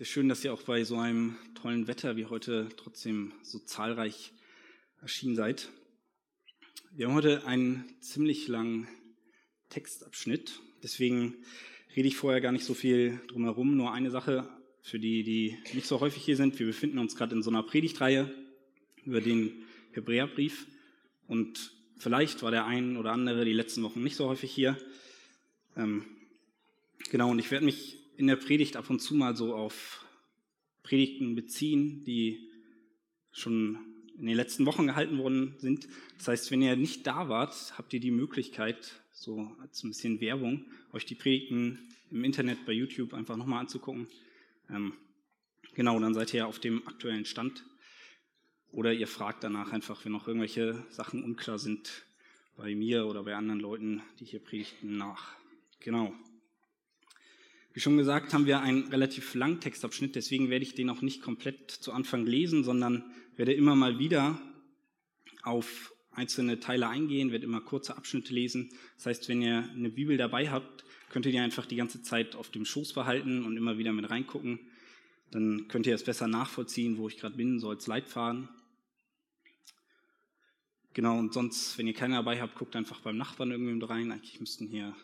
Sehr schön, dass ihr auch bei so einem tollen Wetter wie heute trotzdem so zahlreich erschienen seid. Wir haben heute einen ziemlich langen Textabschnitt, deswegen rede ich vorher gar nicht so viel drumherum. Nur eine Sache für die, die nicht so häufig hier sind. Wir befinden uns gerade in so einer Predigtreihe über den Hebräerbrief und vielleicht war der ein oder andere die letzten Wochen nicht so häufig hier. Ähm, genau, und ich werde mich in der Predigt ab und zu mal so auf Predigten beziehen, die schon in den letzten Wochen gehalten worden sind. Das heißt, wenn ihr nicht da wart, habt ihr die Möglichkeit, so als ein bisschen Werbung, euch die Predigten im Internet bei YouTube einfach nochmal anzugucken. Ähm, genau, dann seid ihr auf dem aktuellen Stand. Oder ihr fragt danach einfach, wenn noch irgendwelche Sachen unklar sind, bei mir oder bei anderen Leuten, die hier predigten, nach. Genau. Wie schon gesagt, haben wir einen relativ langen Textabschnitt, deswegen werde ich den auch nicht komplett zu Anfang lesen, sondern werde immer mal wieder auf einzelne Teile eingehen, werde immer kurze Abschnitte lesen. Das heißt, wenn ihr eine Bibel dabei habt, könnt ihr die einfach die ganze Zeit auf dem Schoß behalten und immer wieder mit reingucken. Dann könnt ihr es besser nachvollziehen, wo ich gerade bin, so als Leitfaden. Genau, und sonst, wenn ihr keine dabei habt, guckt einfach beim Nachbarn irgendwie mit rein. Eigentlich müssten hier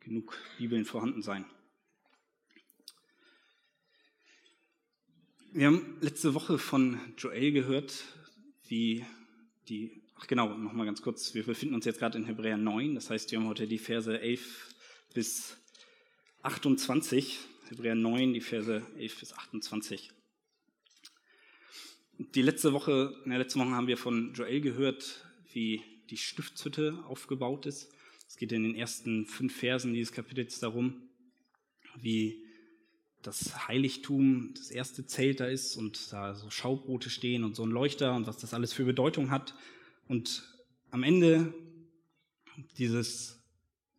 genug Bibeln vorhanden sein. Wir haben letzte Woche von Joel gehört, wie die, ach genau, nochmal ganz kurz, wir befinden uns jetzt gerade in Hebräer 9, das heißt, wir haben heute die Verse 11 bis 28, Hebräer 9, die Verse 11 bis 28. Die letzte Woche, in der letzten Woche haben wir von Joel gehört, wie die Stiftshütte aufgebaut ist. Es geht in den ersten fünf Versen dieses Kapitels darum, wie das Heiligtum, das erste Zelt da ist und da so Schaubrote stehen und so ein Leuchter und was das alles für Bedeutung hat. Und am Ende dieses,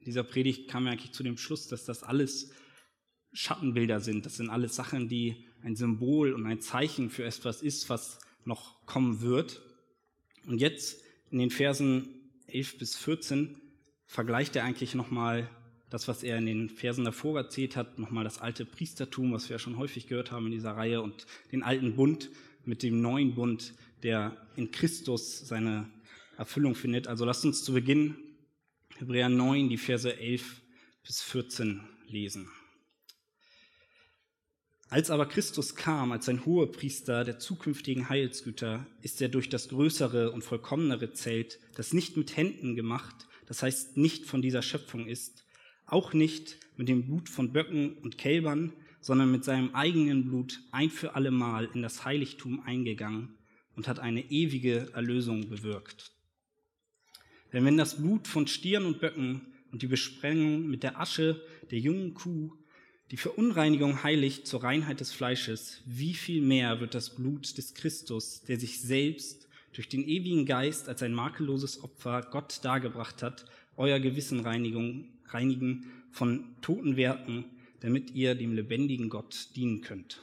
dieser Predigt kam ja eigentlich zu dem Schluss, dass das alles Schattenbilder sind. Das sind alles Sachen, die ein Symbol und ein Zeichen für etwas ist, was noch kommen wird. Und jetzt in den Versen 11 bis 14 vergleicht er eigentlich nochmal das, was er in den Versen davor erzählt hat, nochmal das alte Priestertum, was wir ja schon häufig gehört haben in dieser Reihe, und den alten Bund mit dem neuen Bund, der in Christus seine Erfüllung findet. Also lasst uns zu Beginn Hebräer 9, die Verse 11 bis 14 lesen. Als aber Christus kam als ein hoher Priester der zukünftigen Heilsgüter, ist er durch das größere und vollkommenere Zelt, das nicht mit Händen gemacht, das heißt nicht von dieser Schöpfung ist, auch nicht mit dem Blut von Böcken und Kälbern, sondern mit seinem eigenen Blut ein für allemal in das Heiligtum eingegangen und hat eine ewige Erlösung bewirkt. Denn wenn das Blut von Stieren und Böcken und die Besprengung mit der Asche der jungen Kuh die Verunreinigung heiligt zur Reinheit des Fleisches, wie viel mehr wird das Blut des Christus, der sich selbst durch den ewigen Geist als ein makelloses Opfer Gott dargebracht hat, euer Gewissen reinigen von toten Werken, damit ihr dem lebendigen Gott dienen könnt.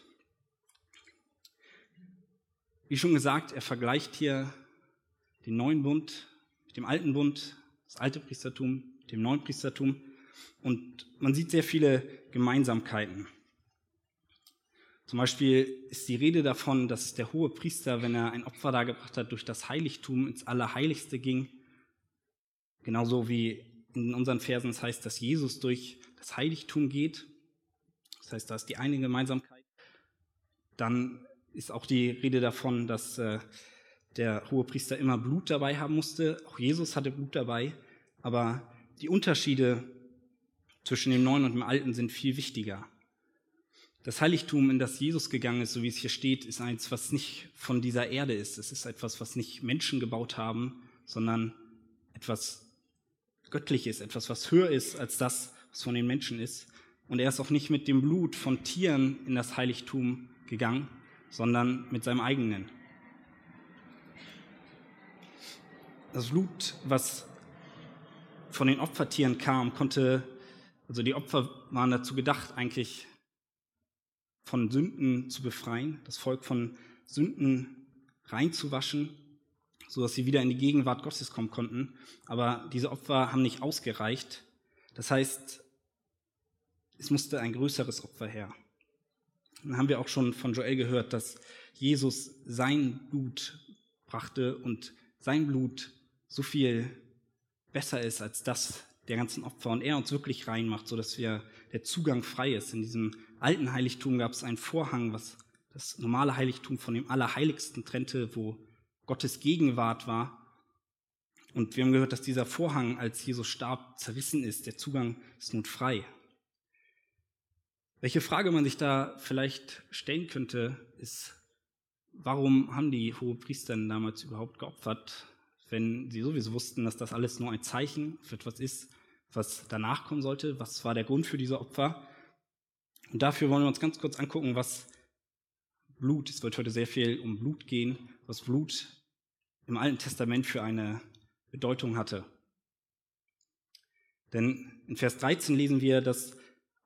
Wie schon gesagt, er vergleicht hier den neuen Bund mit dem alten Bund, das alte Priestertum, dem neuen Priestertum. Und man sieht sehr viele Gemeinsamkeiten. Zum Beispiel ist die Rede davon, dass der hohe Priester, wenn er ein Opfer dargebracht hat, durch das Heiligtum ins Allerheiligste ging. Genauso wie in unseren Versen das heißt, dass Jesus durch das Heiligtum geht. Das heißt, da ist die eine Gemeinsamkeit. Dann ist auch die Rede davon, dass äh, der hohe Priester immer Blut dabei haben musste. Auch Jesus hatte Blut dabei. Aber die Unterschiede zwischen dem Neuen und dem Alten sind viel wichtiger. Das Heiligtum, in das Jesus gegangen ist, so wie es hier steht, ist eins, was nicht von dieser Erde ist. Es ist etwas, was nicht Menschen gebaut haben, sondern etwas Göttliches, etwas, was höher ist als das, was von den Menschen ist. Und er ist auch nicht mit dem Blut von Tieren in das Heiligtum gegangen, sondern mit seinem eigenen. Das Blut, was von den Opfertieren kam, konnte, also die Opfer waren dazu gedacht, eigentlich von Sünden zu befreien, das Volk von Sünden reinzuwaschen so dass sie wieder in die Gegenwart Gottes kommen konnten. Aber diese Opfer haben nicht ausgereicht. Das heißt, es musste ein größeres Opfer her. Dann haben wir auch schon von Joel gehört, dass Jesus sein Blut brachte und sein Blut so viel besser ist als das der ganzen Opfer und er uns wirklich reinmacht, sodass wir der Zugang frei ist. In diesem alten Heiligtum gab es einen Vorhang, was das normale Heiligtum von dem Allerheiligsten trennte, wo Gottes Gegenwart war. Und wir haben gehört, dass dieser Vorhang, als Jesus starb, zerrissen ist. Der Zugang ist nun frei. Welche Frage man sich da vielleicht stellen könnte, ist, warum haben die Hohepriester damals überhaupt geopfert, wenn sie sowieso wussten, dass das alles nur ein Zeichen für etwas ist, was danach kommen sollte? Was war der Grund für diese Opfer? Und dafür wollen wir uns ganz kurz angucken, was Blut, es wird heute sehr viel um Blut gehen, was Blut im Alten Testament für eine Bedeutung hatte. Denn in Vers 13 lesen wir, dass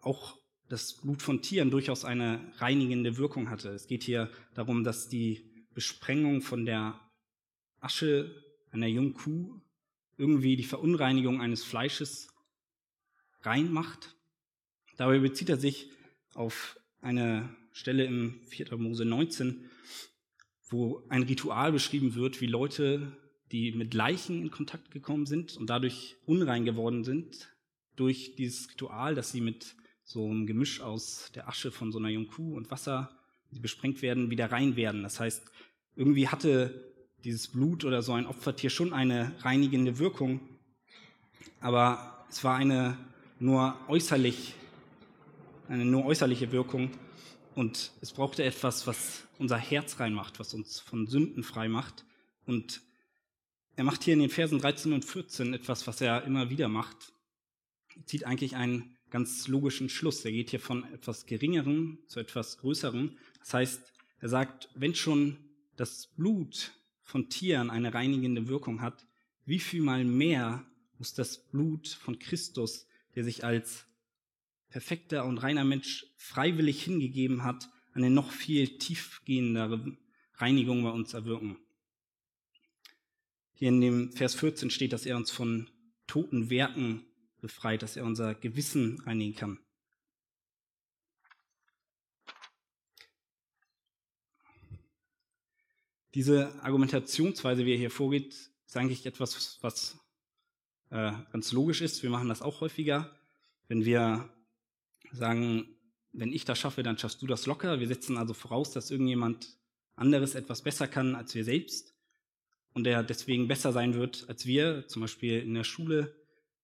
auch das Blut von Tieren durchaus eine reinigende Wirkung hatte. Es geht hier darum, dass die Besprengung von der Asche einer jungen Kuh irgendwie die Verunreinigung eines Fleisches reinmacht. Dabei bezieht er sich auf eine Stelle im 4. Mose 19, wo ein Ritual beschrieben wird, wie Leute, die mit Leichen in Kontakt gekommen sind und dadurch unrein geworden sind, durch dieses Ritual, dass sie mit so einem Gemisch aus der Asche von so einer jungen Kuh und Wasser, die besprengt werden, wieder rein werden. Das heißt, irgendwie hatte dieses Blut oder so ein Opfertier schon eine reinigende Wirkung, aber es war eine nur äußerlich, eine nur äußerliche Wirkung und es brauchte etwas, was unser Herz reinmacht, was uns von Sünden frei macht. Und er macht hier in den Versen 13 und 14 etwas, was er immer wieder macht. Er zieht eigentlich einen ganz logischen Schluss. Er geht hier von etwas Geringerem zu etwas Größerem. Das heißt, er sagt, wenn schon das Blut von Tieren eine reinigende Wirkung hat, wie viel mal mehr muss das Blut von Christus, der sich als perfekter und reiner Mensch freiwillig hingegeben hat, eine noch viel tiefgehendere Reinigung bei uns erwirken. Hier in dem Vers 14 steht, dass er uns von toten Werken befreit, dass er unser Gewissen reinigen kann. Diese Argumentationsweise, wie er hier vorgeht, ist eigentlich etwas, was äh, ganz logisch ist. Wir machen das auch häufiger, wenn wir sagen, wenn ich das schaffe, dann schaffst du das locker. Wir setzen also voraus, dass irgendjemand anderes etwas besser kann als wir selbst und der deswegen besser sein wird als wir, zum Beispiel in der Schule,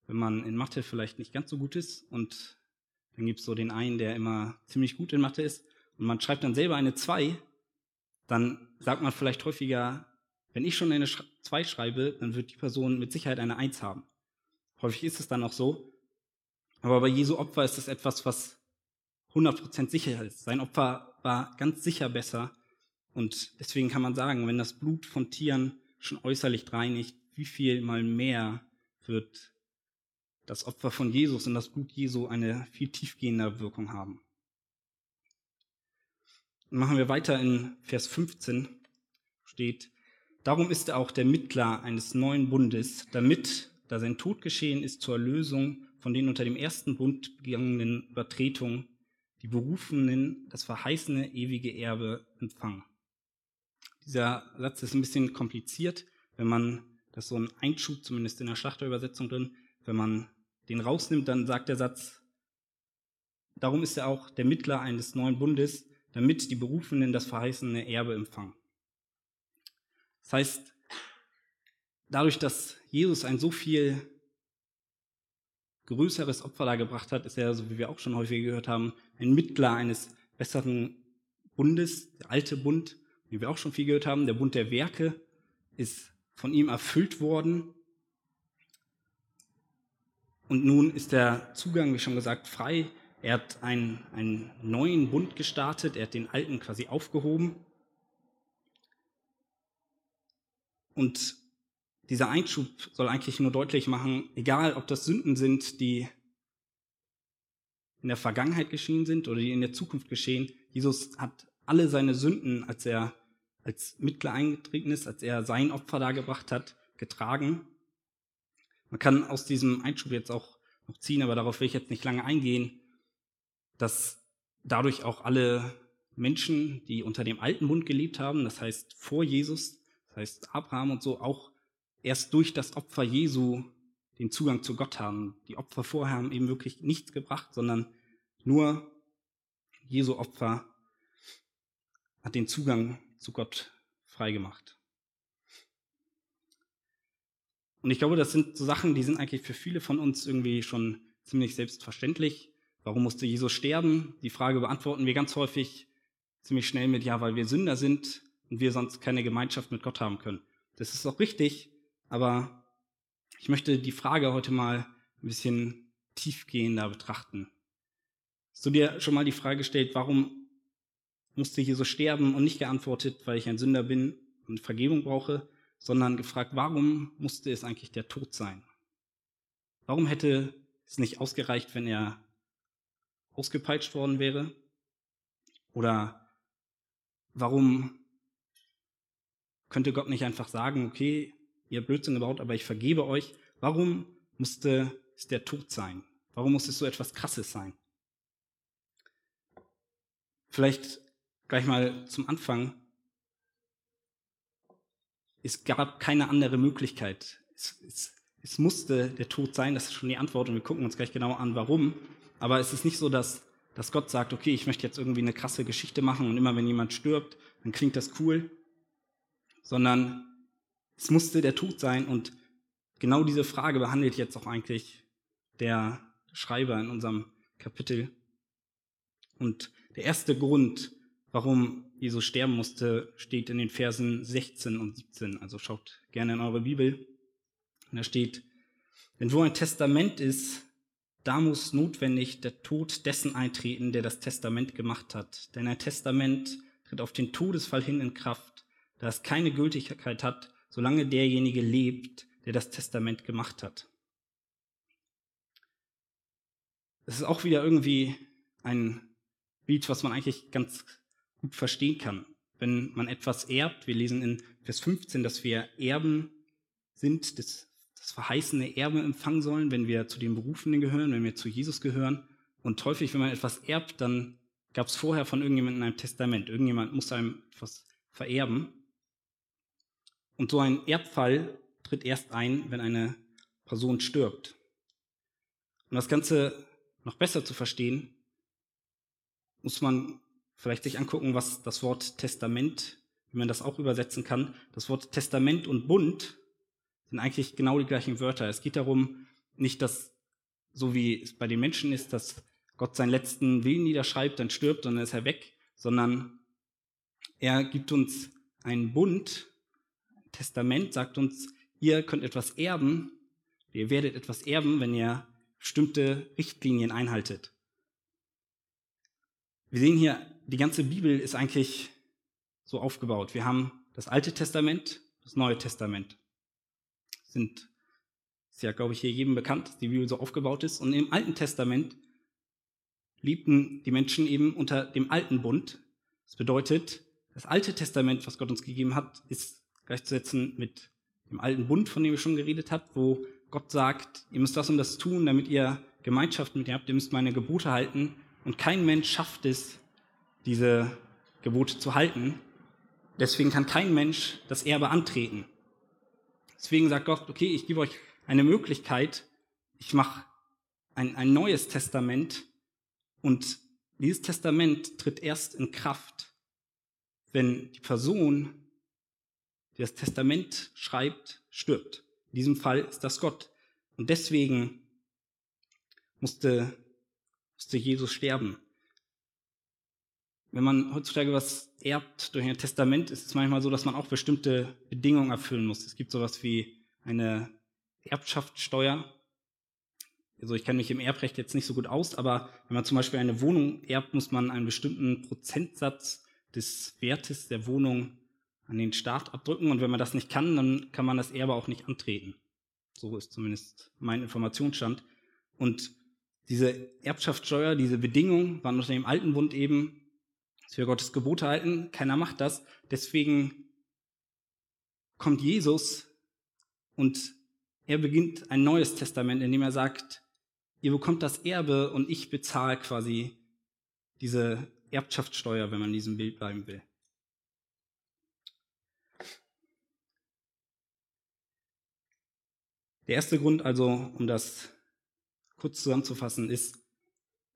wenn man in Mathe vielleicht nicht ganz so gut ist und dann gibt es so den einen, der immer ziemlich gut in Mathe ist und man schreibt dann selber eine 2, dann sagt man vielleicht häufiger, wenn ich schon eine 2 schreibe, dann wird die Person mit Sicherheit eine 1 haben. Häufig ist es dann auch so. Aber bei Jesu Opfer ist es etwas, was 100% sicher ist. Sein Opfer war ganz sicher besser. Und deswegen kann man sagen, wenn das Blut von Tieren schon äußerlich reinigt, wie viel mal mehr wird das Opfer von Jesus und das Blut Jesu eine viel tiefgehende Wirkung haben. Machen wir weiter in Vers 15 steht, darum ist er auch der Mittler eines neuen Bundes, damit, da sein Tod geschehen ist zur Erlösung von den unter dem ersten Bund begangenen Übertretungen, die Berufenen das verheißene ewige Erbe empfangen. Dieser Satz ist ein bisschen kompliziert, wenn man, das so ein Einschub, zumindest in der Schlachterübersetzung drin, wenn man den rausnimmt, dann sagt der Satz, darum ist er auch der Mittler eines neuen Bundes, damit die Berufenen das verheißene Erbe empfangen. Das heißt, dadurch, dass Jesus ein so viel größeres Opfer da gebracht hat, ist er, so wie wir auch schon häufig gehört haben, ein Mittler eines besseren Bundes, der alte Bund, wie wir auch schon viel gehört haben, der Bund der Werke ist von ihm erfüllt worden. Und nun ist der Zugang, wie schon gesagt, frei. Er hat einen, einen neuen Bund gestartet, er hat den alten quasi aufgehoben. Und dieser Einschub soll eigentlich nur deutlich machen, egal ob das Sünden sind, die in der Vergangenheit geschehen sind oder die in der Zukunft geschehen, Jesus hat alle seine Sünden, als er als Mittler eingetreten ist, als er sein Opfer dargebracht hat, getragen. Man kann aus diesem Einschub jetzt auch noch ziehen, aber darauf will ich jetzt nicht lange eingehen, dass dadurch auch alle Menschen, die unter dem alten Bund gelebt haben, das heißt vor Jesus, das heißt Abraham und so, auch erst durch das Opfer Jesu den Zugang zu Gott haben. Die Opfer vorher haben eben wirklich nichts gebracht, sondern nur Jesu Opfer hat den Zugang zu Gott freigemacht. Und ich glaube, das sind so Sachen, die sind eigentlich für viele von uns irgendwie schon ziemlich selbstverständlich. Warum musste Jesus sterben? Die Frage beantworten wir ganz häufig ziemlich schnell mit Ja, weil wir Sünder sind und wir sonst keine Gemeinschaft mit Gott haben können. Das ist auch richtig, aber ich möchte die Frage heute mal ein bisschen tiefgehender betrachten. Hast du dir schon mal die Frage gestellt, warum musste Jesus sterben und nicht geantwortet, weil ich ein Sünder bin und Vergebung brauche, sondern gefragt, warum musste es eigentlich der Tod sein? Warum hätte es nicht ausgereicht, wenn er ausgepeitscht worden wäre? Oder warum könnte Gott nicht einfach sagen, okay, ihr Blödsinn gebaut, aber ich vergebe euch? Warum musste es der Tod sein? Warum muss es so etwas Krasses sein? Vielleicht gleich mal zum Anfang es gab keine andere Möglichkeit. Es, es, es musste der Tod sein, das ist schon die Antwort und wir gucken uns gleich genau an, warum. Aber es ist nicht so, dass, dass Gott sagt, okay, ich möchte jetzt irgendwie eine krasse Geschichte machen und immer wenn jemand stirbt, dann klingt das cool, sondern es musste der Tod sein und genau diese Frage behandelt jetzt auch eigentlich der Schreiber in unserem Kapitel. Und der erste Grund, warum Jesus sterben musste, steht in den Versen 16 und 17. Also schaut gerne in eure Bibel. Und da steht, denn wo ein Testament ist, da muss notwendig der Tod dessen eintreten, der das Testament gemacht hat. Denn ein Testament tritt auf den Todesfall hin in Kraft, da es keine Gültigkeit hat, solange derjenige lebt, der das Testament gemacht hat. Es ist auch wieder irgendwie ein Bild, was man eigentlich ganz gut verstehen kann. Wenn man etwas erbt, wir lesen in Vers 15, dass wir Erben sind, das, das verheißene Erbe empfangen sollen, wenn wir zu den Berufenen gehören, wenn wir zu Jesus gehören. Und häufig, wenn man etwas erbt, dann gab es vorher von irgendjemandem ein Testament. Irgendjemand muss einem etwas vererben. Und so ein Erbfall tritt erst ein, wenn eine Person stirbt. Um das Ganze noch besser zu verstehen, muss man vielleicht sich angucken, was das Wort Testament, wie man das auch übersetzen kann. Das Wort Testament und Bund sind eigentlich genau die gleichen Wörter. Es geht darum, nicht, dass so wie es bei den Menschen ist, dass Gott seinen letzten Willen niederschreibt, dann stirbt und dann ist er weg, sondern er gibt uns einen Bund, Testament, sagt uns, ihr könnt etwas erben, ihr werdet etwas erben, wenn ihr bestimmte Richtlinien einhaltet. Wir sehen hier die ganze Bibel ist eigentlich so aufgebaut. Wir haben das Alte Testament, das Neue Testament. Sind, ist ja, glaube ich, hier jedem bekannt, dass die Bibel so aufgebaut ist. Und im Alten Testament liebten die Menschen eben unter dem alten Bund. Das bedeutet, das Alte Testament, was Gott uns gegeben hat, ist gleichzusetzen mit dem alten Bund, von dem ich schon geredet habe, wo Gott sagt, ihr müsst das und das tun, damit ihr Gemeinschaft mit mir habt, ihr müsst meine Gebote halten. Und kein Mensch schafft es, diese Gebote zu halten. Deswegen kann kein Mensch das Erbe antreten. Deswegen sagt Gott, okay, ich gebe euch eine Möglichkeit, ich mache ein, ein neues Testament und dieses Testament tritt erst in Kraft, wenn die Person, die das Testament schreibt, stirbt. In diesem Fall ist das Gott. Und deswegen musste, musste Jesus sterben wenn man heutzutage was erbt durch ein Testament, ist es manchmal so, dass man auch bestimmte Bedingungen erfüllen muss. Es gibt sowas wie eine Erbschaftssteuer. Also ich kenne mich im Erbrecht jetzt nicht so gut aus, aber wenn man zum Beispiel eine Wohnung erbt, muss man einen bestimmten Prozentsatz des Wertes der Wohnung an den Staat abdrücken. Und wenn man das nicht kann, dann kann man das Erbe auch nicht antreten. So ist zumindest mein Informationsstand. Und diese Erbschaftssteuer, diese Bedingungen waren unter dem alten Bund eben dass wir Gottes Gebote halten. Keiner macht das. Deswegen kommt Jesus und er beginnt ein neues Testament, in dem er sagt, ihr bekommt das Erbe und ich bezahle quasi diese Erbschaftssteuer, wenn man in diesem Bild bleiben will. Der erste Grund also, um das kurz zusammenzufassen, ist,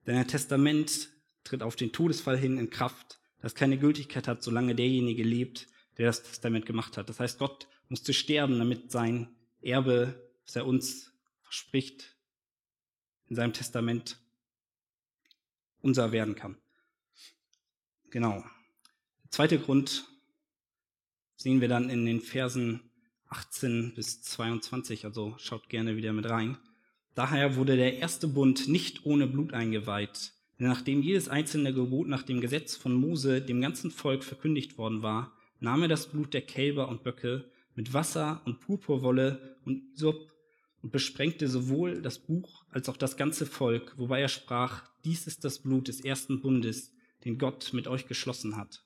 denn ein Testament tritt auf den Todesfall hin in Kraft, das keine Gültigkeit hat, solange derjenige lebt, der das Testament gemacht hat. Das heißt, Gott musste sterben, damit sein Erbe, das er uns verspricht, in seinem Testament unser werden kann. Genau. Der zweite Grund sehen wir dann in den Versen 18 bis 22, also schaut gerne wieder mit rein. Daher wurde der erste Bund nicht ohne Blut eingeweiht, denn nachdem jedes einzelne Gebot nach dem Gesetz von Mose dem ganzen Volk verkündigt worden war, nahm er das Blut der Kälber und Böcke mit Wasser und Purpurwolle und Isop und besprengte sowohl das Buch als auch das ganze Volk, wobei er sprach, dies ist das Blut des ersten Bundes, den Gott mit euch geschlossen hat.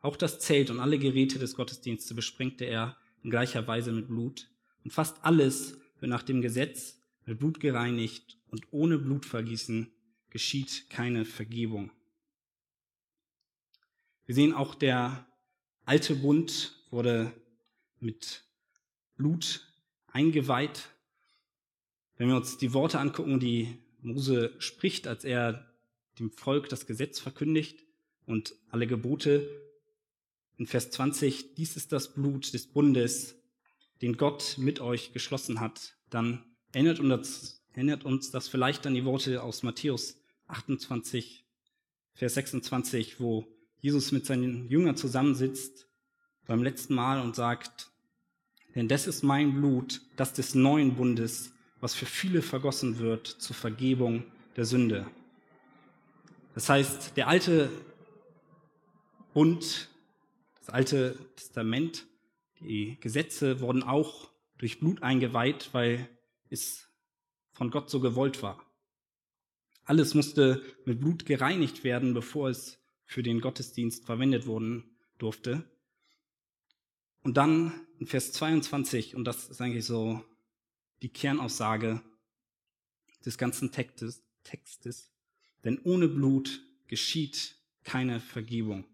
Auch das Zelt und alle Geräte des Gottesdienstes besprengte er in gleicher Weise mit Blut. Und fast alles wird nach dem Gesetz mit Blut gereinigt und ohne Blutvergießen geschieht keine Vergebung. Wir sehen auch der alte Bund wurde mit Blut eingeweiht. Wenn wir uns die Worte angucken, die Mose spricht, als er dem Volk das Gesetz verkündigt und alle Gebote, in Vers 20, dies ist das Blut des Bundes, den Gott mit euch geschlossen hat, dann erinnert uns, erinnert uns das vielleicht an die Worte aus Matthäus 28, Vers 26, wo Jesus mit seinen Jüngern zusammensitzt beim letzten Mal und sagt, denn das ist mein Blut, das des neuen Bundes, was für viele vergossen wird zur Vergebung der Sünde. Das heißt, der alte Bund, das alte Testament, die Gesetze wurden auch durch Blut eingeweiht, weil es von Gott so gewollt war. Alles musste mit Blut gereinigt werden, bevor es für den Gottesdienst verwendet worden durfte. Und dann in Vers 22, und das ist eigentlich so die Kernaussage des ganzen Textes, Textes denn ohne Blut geschieht keine Vergebung.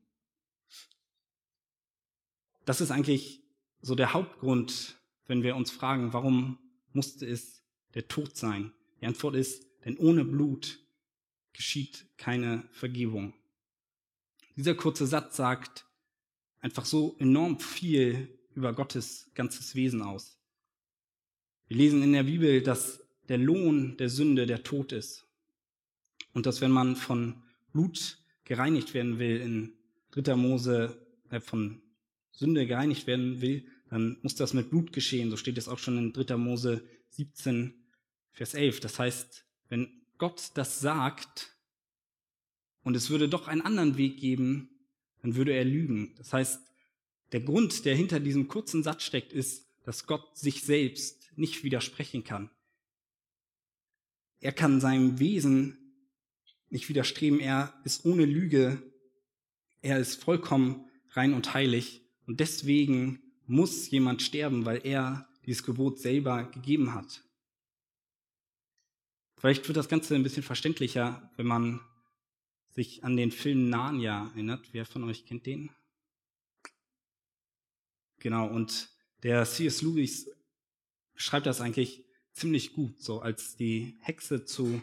Das ist eigentlich so der Hauptgrund, wenn wir uns fragen, warum musste es der Tod sein? Die Antwort ist, denn ohne Blut geschieht keine Vergebung. Dieser kurze Satz sagt einfach so enorm viel über Gottes ganzes Wesen aus. Wir lesen in der Bibel, dass der Lohn der Sünde der Tod ist. Und dass wenn man von Blut gereinigt werden will, in dritter Mose äh, von Sünde gereinigt werden will, dann muss das mit Blut geschehen. So steht es auch schon in dritter Mose 17, Vers 11. Das heißt, wenn Gott das sagt, und es würde doch einen anderen Weg geben, dann würde er lügen. Das heißt, der Grund, der hinter diesem kurzen Satz steckt, ist, dass Gott sich selbst nicht widersprechen kann. Er kann seinem Wesen nicht widerstreben. Er ist ohne Lüge. Er ist vollkommen rein und heilig. Und deswegen muss jemand sterben, weil er dieses Gebot selber gegeben hat. Vielleicht wird das Ganze ein bisschen verständlicher, wenn man sich an den Film Narnia erinnert. Wer von euch kennt den? Genau, und der C.S. Lewis schreibt das eigentlich ziemlich gut, so als die Hexe zu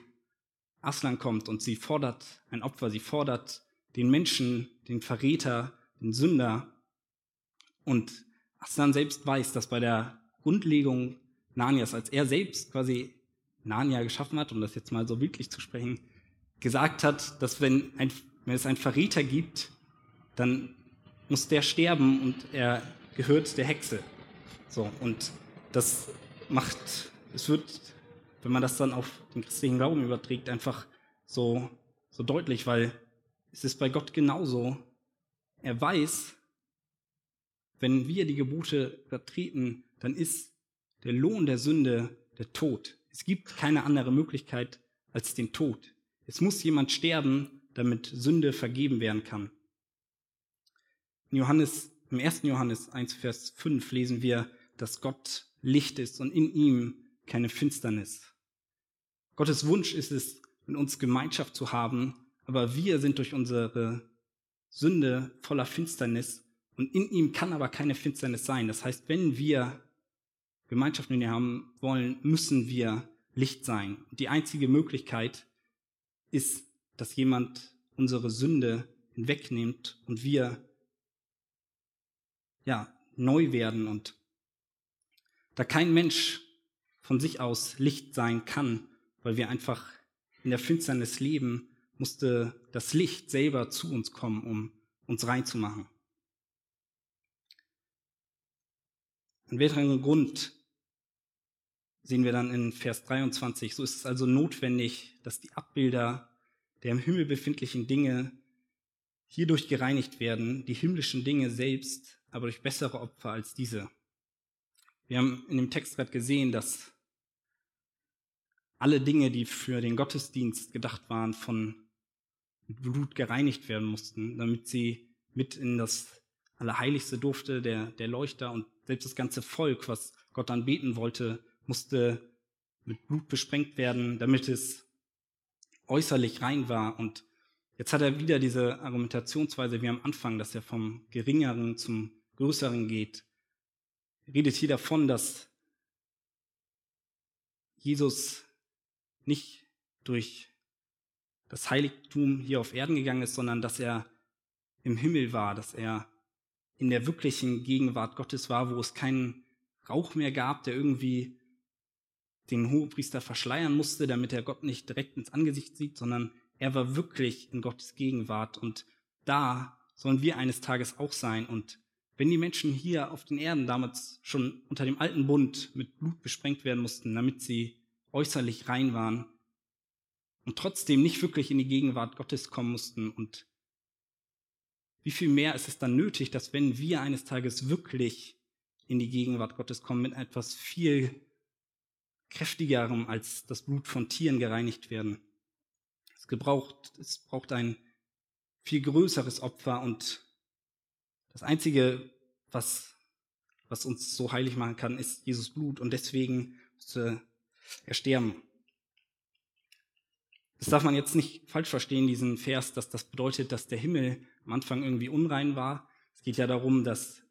Aslan kommt und sie fordert ein Opfer, sie fordert den Menschen, den Verräter, den Sünder. Und Aslan selbst weiß, dass bei der Grundlegung Narnias, als er selbst quasi Narnia geschaffen hat, um das jetzt mal so wirklich zu sprechen, gesagt hat, dass wenn, ein, wenn es einen Verräter gibt, dann muss der sterben und er gehört der Hexe. So, und das macht, es wird, wenn man das dann auf den christlichen Glauben überträgt, einfach so, so deutlich, weil es ist bei Gott genauso. Er weiß, wenn wir die Gebote übertreten, dann ist der Lohn der Sünde der Tod. Es gibt keine andere Möglichkeit als den Tod. Es muss jemand sterben, damit Sünde vergeben werden kann. In Johannes, im 1. Johannes 1, Vers 5 lesen wir, dass Gott Licht ist und in ihm keine Finsternis. Gottes Wunsch ist es, mit uns Gemeinschaft zu haben, aber wir sind durch unsere Sünde voller Finsternis und in ihm kann aber keine Finsternis sein. Das heißt, wenn wir Gemeinschaft mit ihm haben wollen, müssen wir Licht sein. Die einzige Möglichkeit ist, dass jemand unsere Sünde hinwegnimmt und wir ja neu werden und da kein Mensch von sich aus Licht sein kann, weil wir einfach in der Finsternis leben, musste das Licht selber zu uns kommen, um uns reinzumachen. Ein weiterer Grund sehen wir dann in Vers 23. So ist es also notwendig, dass die Abbilder der im Himmel befindlichen Dinge hierdurch gereinigt werden, die himmlischen Dinge selbst, aber durch bessere Opfer als diese. Wir haben in dem Text gerade gesehen, dass alle Dinge, die für den Gottesdienst gedacht waren, von Blut gereinigt werden mussten, damit sie mit in das Allerheiligste durfte, der, der Leuchter und selbst das ganze Volk, was Gott dann beten wollte, musste mit Blut besprengt werden, damit es äußerlich rein war. Und jetzt hat er wieder diese Argumentationsweise wie am Anfang, dass er vom Geringeren zum Größeren geht. Er redet hier davon, dass Jesus nicht durch das Heiligtum hier auf Erden gegangen ist, sondern dass er im Himmel war, dass er in der wirklichen Gegenwart Gottes war, wo es keinen Rauch mehr gab, der irgendwie den Hohepriester verschleiern musste, damit er Gott nicht direkt ins Angesicht sieht, sondern er war wirklich in Gottes Gegenwart und da sollen wir eines Tages auch sein. Und wenn die Menschen hier auf den Erden damals schon unter dem alten Bund mit Blut besprengt werden mussten, damit sie äußerlich rein waren und trotzdem nicht wirklich in die Gegenwart Gottes kommen mussten und wie viel mehr ist es dann nötig, dass wenn wir eines Tages wirklich in die Gegenwart Gottes kommen, mit etwas viel kräftigerem als das Blut von Tieren gereinigt werden. Es, gebraucht, es braucht ein viel größeres Opfer und das Einzige, was, was uns so heilig machen kann, ist Jesus Blut und deswegen musste er sterben. Das darf man jetzt nicht falsch verstehen, diesen Vers, dass das bedeutet, dass der Himmel am Anfang irgendwie unrein war. Es geht ja darum, dass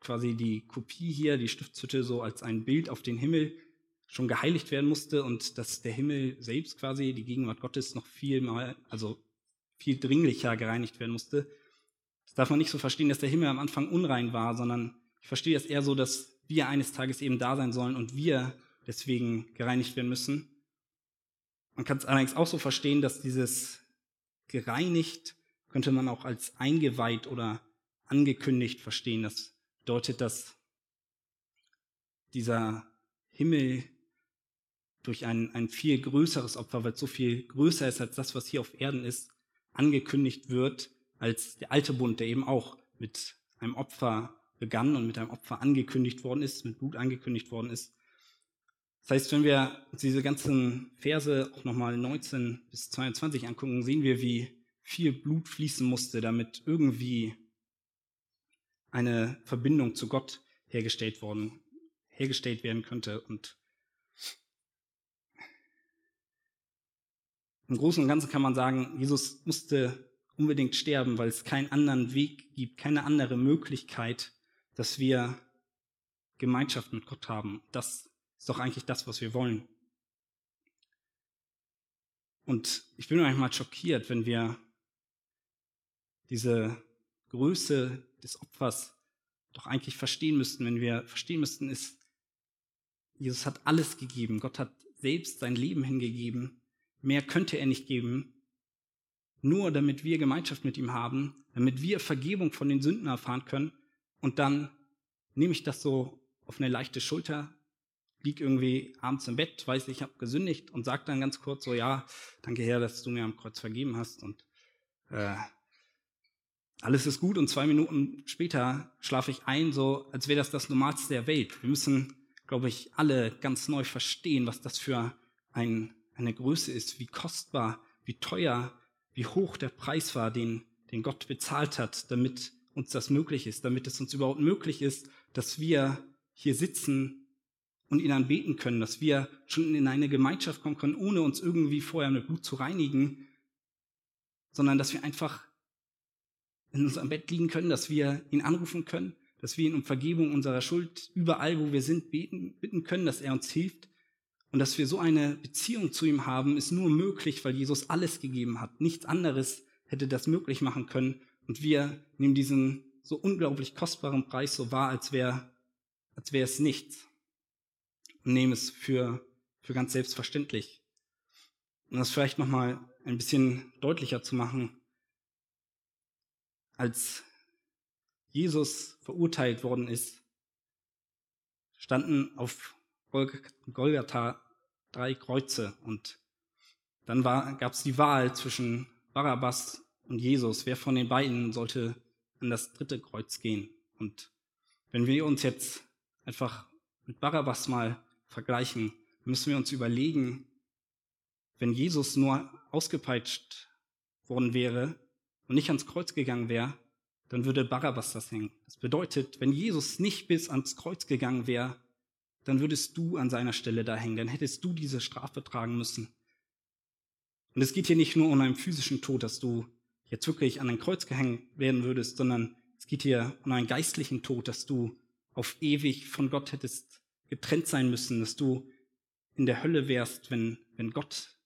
quasi die Kopie hier, die Stiftshütte so als ein Bild auf den Himmel schon geheiligt werden musste und dass der Himmel selbst quasi, die Gegenwart Gottes, noch viel mal, also viel dringlicher gereinigt werden musste. Das darf man nicht so verstehen, dass der Himmel am Anfang unrein war, sondern ich verstehe das eher so, dass wir eines Tages eben da sein sollen und wir deswegen gereinigt werden müssen. Man kann es allerdings auch so verstehen, dass dieses gereinigt könnte man auch als eingeweiht oder angekündigt verstehen. Das bedeutet, dass dieser Himmel durch ein, ein viel größeres Opfer, weil es so viel größer ist als das, was hier auf Erden ist, angekündigt wird als der alte Bund, der eben auch mit einem Opfer begann und mit einem Opfer angekündigt worden ist, mit Blut angekündigt worden ist. Das heißt, wenn wir uns diese ganzen Verse auch nochmal 19 bis 22 angucken, sehen wir, wie viel Blut fließen musste, damit irgendwie eine Verbindung zu Gott hergestellt worden, hergestellt werden könnte. Und Im Großen und Ganzen kann man sagen, Jesus musste unbedingt sterben, weil es keinen anderen Weg gibt, keine andere Möglichkeit, dass wir Gemeinschaft mit Gott haben. Das ist doch eigentlich das, was wir wollen. Und ich bin manchmal schockiert, wenn wir diese Größe des Opfers doch eigentlich verstehen müssten, wenn wir verstehen müssten, ist, Jesus hat alles gegeben. Gott hat selbst sein Leben hingegeben, Mehr könnte er nicht geben, nur damit wir Gemeinschaft mit ihm haben, damit wir Vergebung von den Sünden erfahren können. Und dann nehme ich das so auf eine leichte Schulter, lieg irgendwie abends im Bett, weiß ich habe gesündigt und sage dann ganz kurz so, ja, danke Herr, dass du mir am Kreuz vergeben hast und äh, alles ist gut und zwei Minuten später schlafe ich ein, so als wäre das das Normalste der Welt. Wir müssen, glaube ich, alle ganz neu verstehen, was das für ein eine Größe ist, wie kostbar, wie teuer, wie hoch der Preis war, den, den Gott bezahlt hat, damit uns das möglich ist, damit es uns überhaupt möglich ist, dass wir hier sitzen und ihn anbeten können, dass wir schon in eine Gemeinschaft kommen können, ohne uns irgendwie vorher mit Blut zu reinigen. sondern dass wir einfach in unserem Bett liegen können, dass wir ihn anrufen können, dass wir ihn um Vergebung unserer Schuld überall, wo wir sind, beten, bitten können, dass er uns hilft. Und dass wir so eine Beziehung zu ihm haben, ist nur möglich, weil Jesus alles gegeben hat. Nichts anderes hätte das möglich machen können. Und wir nehmen diesen so unglaublich kostbaren Preis so wahr, als wäre als wäre es nichts. Und nehmen es für, für ganz selbstverständlich. Um das vielleicht nochmal ein bisschen deutlicher zu machen, als Jesus verurteilt worden ist, standen auf Golgatha drei Kreuze und dann gab es die Wahl zwischen Barabbas und Jesus. Wer von den beiden sollte an das dritte Kreuz gehen? Und wenn wir uns jetzt einfach mit Barabbas mal vergleichen, müssen wir uns überlegen, wenn Jesus nur ausgepeitscht worden wäre und nicht ans Kreuz gegangen wäre, dann würde Barabbas das hängen. Das bedeutet, wenn Jesus nicht bis ans Kreuz gegangen wäre, dann würdest du an seiner Stelle da hängen, dann hättest du diese Strafe tragen müssen. Und es geht hier nicht nur um einen physischen Tod, dass du jetzt wirklich an ein Kreuz gehängt werden würdest, sondern es geht hier um einen geistlichen Tod, dass du auf ewig von Gott hättest getrennt sein müssen, dass du in der Hölle wärst, wenn, wenn Gott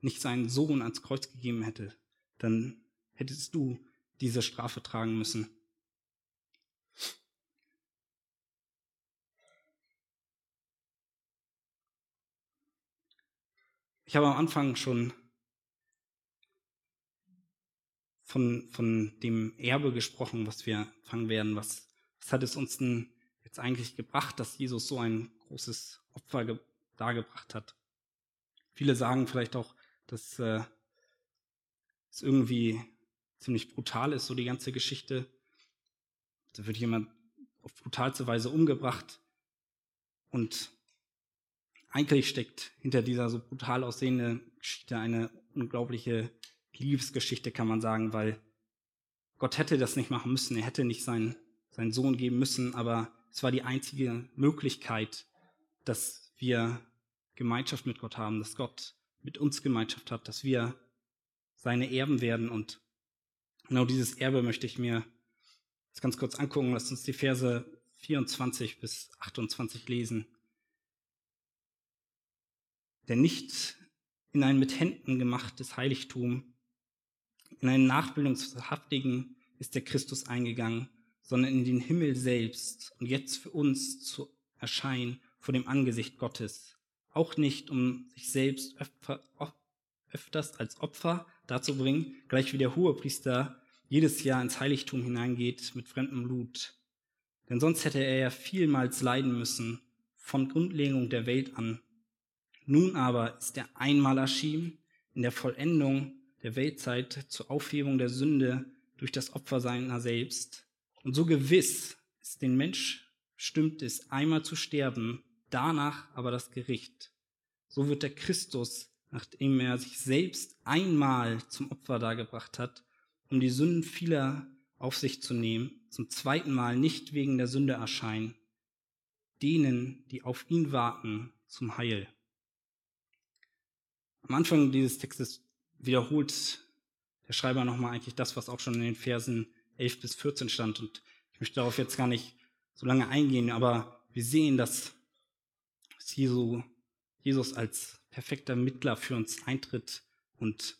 nicht seinen Sohn ans Kreuz gegeben hätte, dann hättest du diese Strafe tragen müssen. Ich habe am Anfang schon von, von dem Erbe gesprochen, was wir empfangen werden. Was, was hat es uns denn jetzt eigentlich gebracht, dass Jesus so ein großes Opfer dargebracht hat? Viele sagen vielleicht auch, dass äh, es irgendwie ziemlich brutal ist, so die ganze Geschichte. Da wird jemand auf brutalste Weise umgebracht und eigentlich steckt hinter dieser so brutal aussehenden Geschichte eine unglaubliche Liebesgeschichte, kann man sagen, weil Gott hätte das nicht machen müssen. Er hätte nicht seinen, seinen Sohn geben müssen, aber es war die einzige Möglichkeit, dass wir Gemeinschaft mit Gott haben, dass Gott mit uns Gemeinschaft hat, dass wir seine Erben werden. Und genau dieses Erbe möchte ich mir jetzt ganz kurz angucken. Lasst uns die Verse 24 bis 28 lesen. Denn nicht in ein mit Händen gemachtes Heiligtum, in einen nachbildungshaftigen ist der Christus eingegangen, sondern in den Himmel selbst und jetzt für uns zu erscheinen vor dem Angesicht Gottes. Auch nicht, um sich selbst öfters als Opfer darzubringen, gleich wie der Hohepriester jedes Jahr ins Heiligtum hineingeht mit fremdem Blut. Denn sonst hätte er ja vielmals leiden müssen, von Grundlegung der Welt an. Nun aber ist er einmal erschienen, in der Vollendung der Weltzeit zur Aufhebung der Sünde durch das Opfer seiner selbst. Und so gewiss ist den Mensch stimmt es, einmal zu sterben, danach aber das Gericht. So wird der Christus, nachdem er sich selbst einmal zum Opfer dargebracht hat, um die Sünden vieler auf sich zu nehmen, zum zweiten Mal nicht wegen der Sünde erscheinen, denen, die auf ihn warten, zum Heil. Am Anfang dieses Textes wiederholt der Schreiber nochmal eigentlich das, was auch schon in den Versen 11 bis 14 stand. Und ich möchte darauf jetzt gar nicht so lange eingehen, aber wir sehen, dass Jesus als perfekter Mittler für uns eintritt und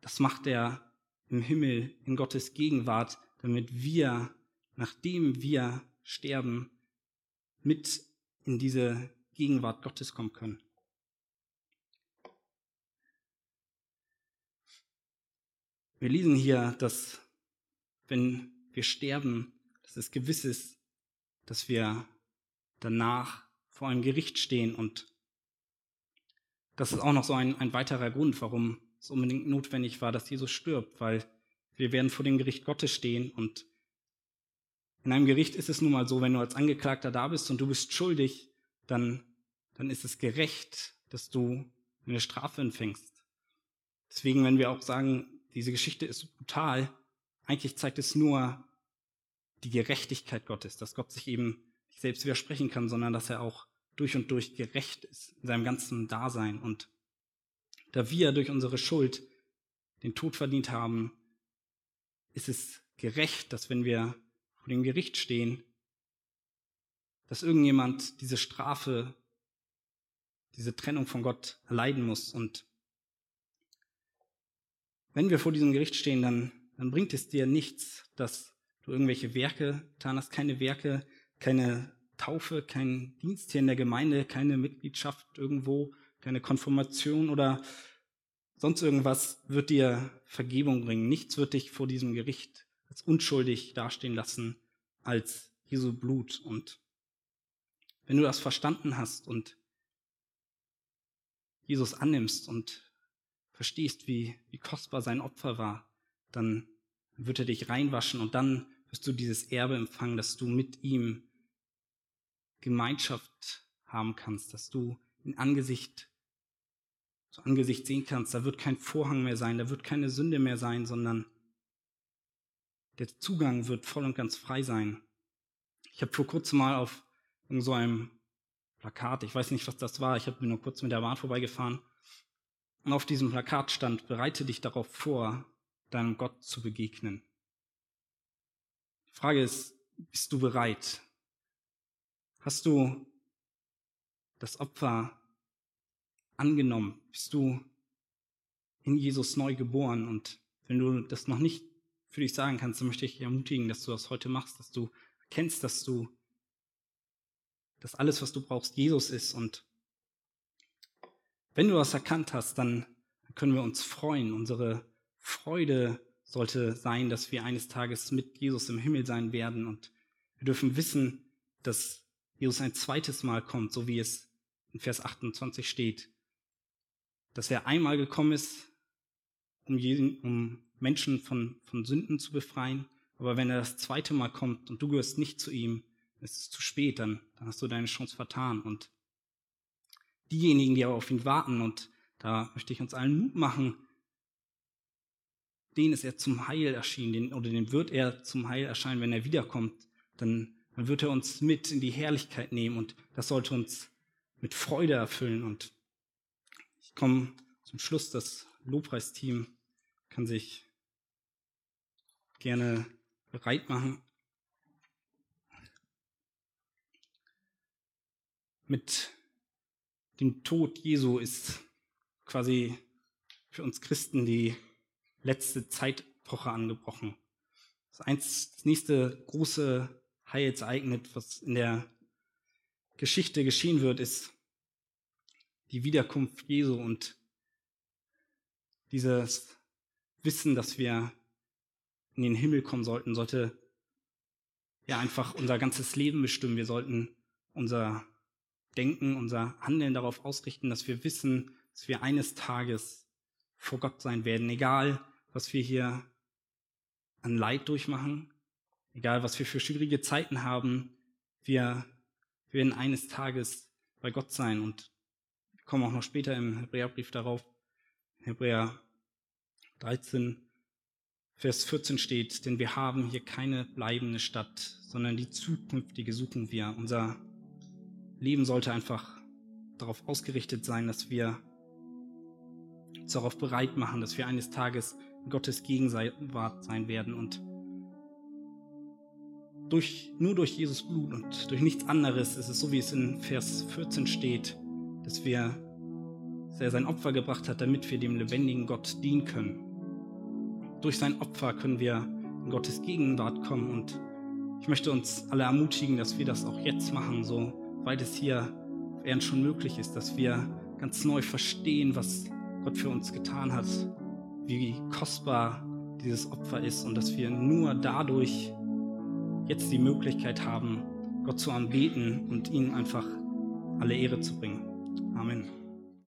das macht er im Himmel in Gottes Gegenwart, damit wir, nachdem wir sterben, mit in diese Gegenwart Gottes kommen können. Wir lesen hier, dass wenn wir sterben, dass es gewiss ist, dass wir danach vor einem Gericht stehen und das ist auch noch so ein, ein weiterer Grund, warum es unbedingt notwendig war, dass Jesus stirbt, weil wir werden vor dem Gericht Gottes stehen und in einem Gericht ist es nun mal so, wenn du als Angeklagter da bist und du bist schuldig, dann, dann ist es gerecht, dass du eine Strafe empfängst. Deswegen, wenn wir auch sagen, diese Geschichte ist brutal. Eigentlich zeigt es nur die Gerechtigkeit Gottes, dass Gott sich eben nicht selbst widersprechen kann, sondern dass er auch durch und durch gerecht ist in seinem ganzen Dasein. Und da wir durch unsere Schuld den Tod verdient haben, ist es gerecht, dass wenn wir vor dem Gericht stehen, dass irgendjemand diese Strafe, diese Trennung von Gott erleiden muss. Und wenn wir vor diesem Gericht stehen, dann, dann bringt es dir nichts, dass du irgendwelche Werke getan hast, keine Werke, keine Taufe, kein Dienst hier in der Gemeinde, keine Mitgliedschaft irgendwo, keine Konfirmation oder sonst irgendwas wird dir Vergebung bringen. Nichts wird dich vor diesem Gericht als unschuldig dastehen lassen als Jesu Blut. Und wenn du das verstanden hast und Jesus annimmst und verstehst, wie, wie kostbar sein Opfer war, dann wird er dich reinwaschen und dann wirst du dieses Erbe empfangen, dass du mit ihm Gemeinschaft haben kannst, dass du in Angesicht zu Angesicht sehen kannst. Da wird kein Vorhang mehr sein, da wird keine Sünde mehr sein, sondern der Zugang wird voll und ganz frei sein. Ich habe vor kurzem mal auf so einem Plakat, ich weiß nicht, was das war, ich habe mir nur kurz mit der Bahn vorbeigefahren, und auf diesem Plakat stand, bereite dich darauf vor, deinem Gott zu begegnen. Die Frage ist, bist du bereit? Hast du das Opfer angenommen? Bist du in Jesus neu geboren? Und wenn du das noch nicht für dich sagen kannst, dann möchte ich dich ermutigen, dass du das heute machst, dass du erkennst, dass du, dass alles, was du brauchst, Jesus ist. Und wenn du das erkannt hast, dann können wir uns freuen. Unsere Freude sollte sein, dass wir eines Tages mit Jesus im Himmel sein werden. Und wir dürfen wissen, dass Jesus ein zweites Mal kommt, so wie es in Vers 28 steht, dass er einmal gekommen ist, um, jeden, um Menschen von, von Sünden zu befreien, aber wenn er das zweite Mal kommt und du gehörst nicht zu ihm, ist es zu spät, dann, dann hast du deine Chance vertan. Und diejenigen, die aber auf ihn warten, und da möchte ich uns allen Mut machen, denen ist er zum Heil erschienen, oder dem wird er zum Heil erscheinen, wenn er wiederkommt, dann dann wird er uns mit in die Herrlichkeit nehmen und das sollte uns mit Freude erfüllen. Und ich komme zum Schluss, das Lobpreisteam kann sich gerne bereit machen. Mit dem Tod Jesu ist quasi für uns Christen die letzte Zeitwoche angebrochen. Das, eins, das nächste große Heilsereignis, was in der Geschichte geschehen wird, ist die Wiederkunft Jesu und dieses Wissen, dass wir in den Himmel kommen sollten, sollte ja einfach unser ganzes Leben bestimmen. Wir sollten unser Denken, unser Handeln darauf ausrichten, dass wir wissen, dass wir eines Tages vor Gott sein werden, egal was wir hier an Leid durchmachen, Egal, was wir für schwierige Zeiten haben, wir werden eines Tages bei Gott sein. Und wir kommen auch noch später im Hebräerbrief darauf. Hebräer 13, Vers 14 steht, denn wir haben hier keine bleibende Stadt, sondern die zukünftige suchen wir. Unser Leben sollte einfach darauf ausgerichtet sein, dass wir uns darauf bereit machen, dass wir eines Tages Gottes Gegenwart sein werden und durch, nur durch Jesus Blut und durch nichts anderes ist es so, wie es in Vers 14 steht, dass wir, dass er sein Opfer gebracht hat, damit wir dem lebendigen Gott dienen können. Durch sein Opfer können wir in Gottes Gegenwart kommen und ich möchte uns alle ermutigen, dass wir das auch jetzt machen, so weit es hier auf schon möglich ist, dass wir ganz neu verstehen, was Gott für uns getan hat, wie kostbar dieses Opfer ist und dass wir nur dadurch jetzt die Möglichkeit haben, Gott zu anbeten und ihm einfach alle Ehre zu bringen. Amen.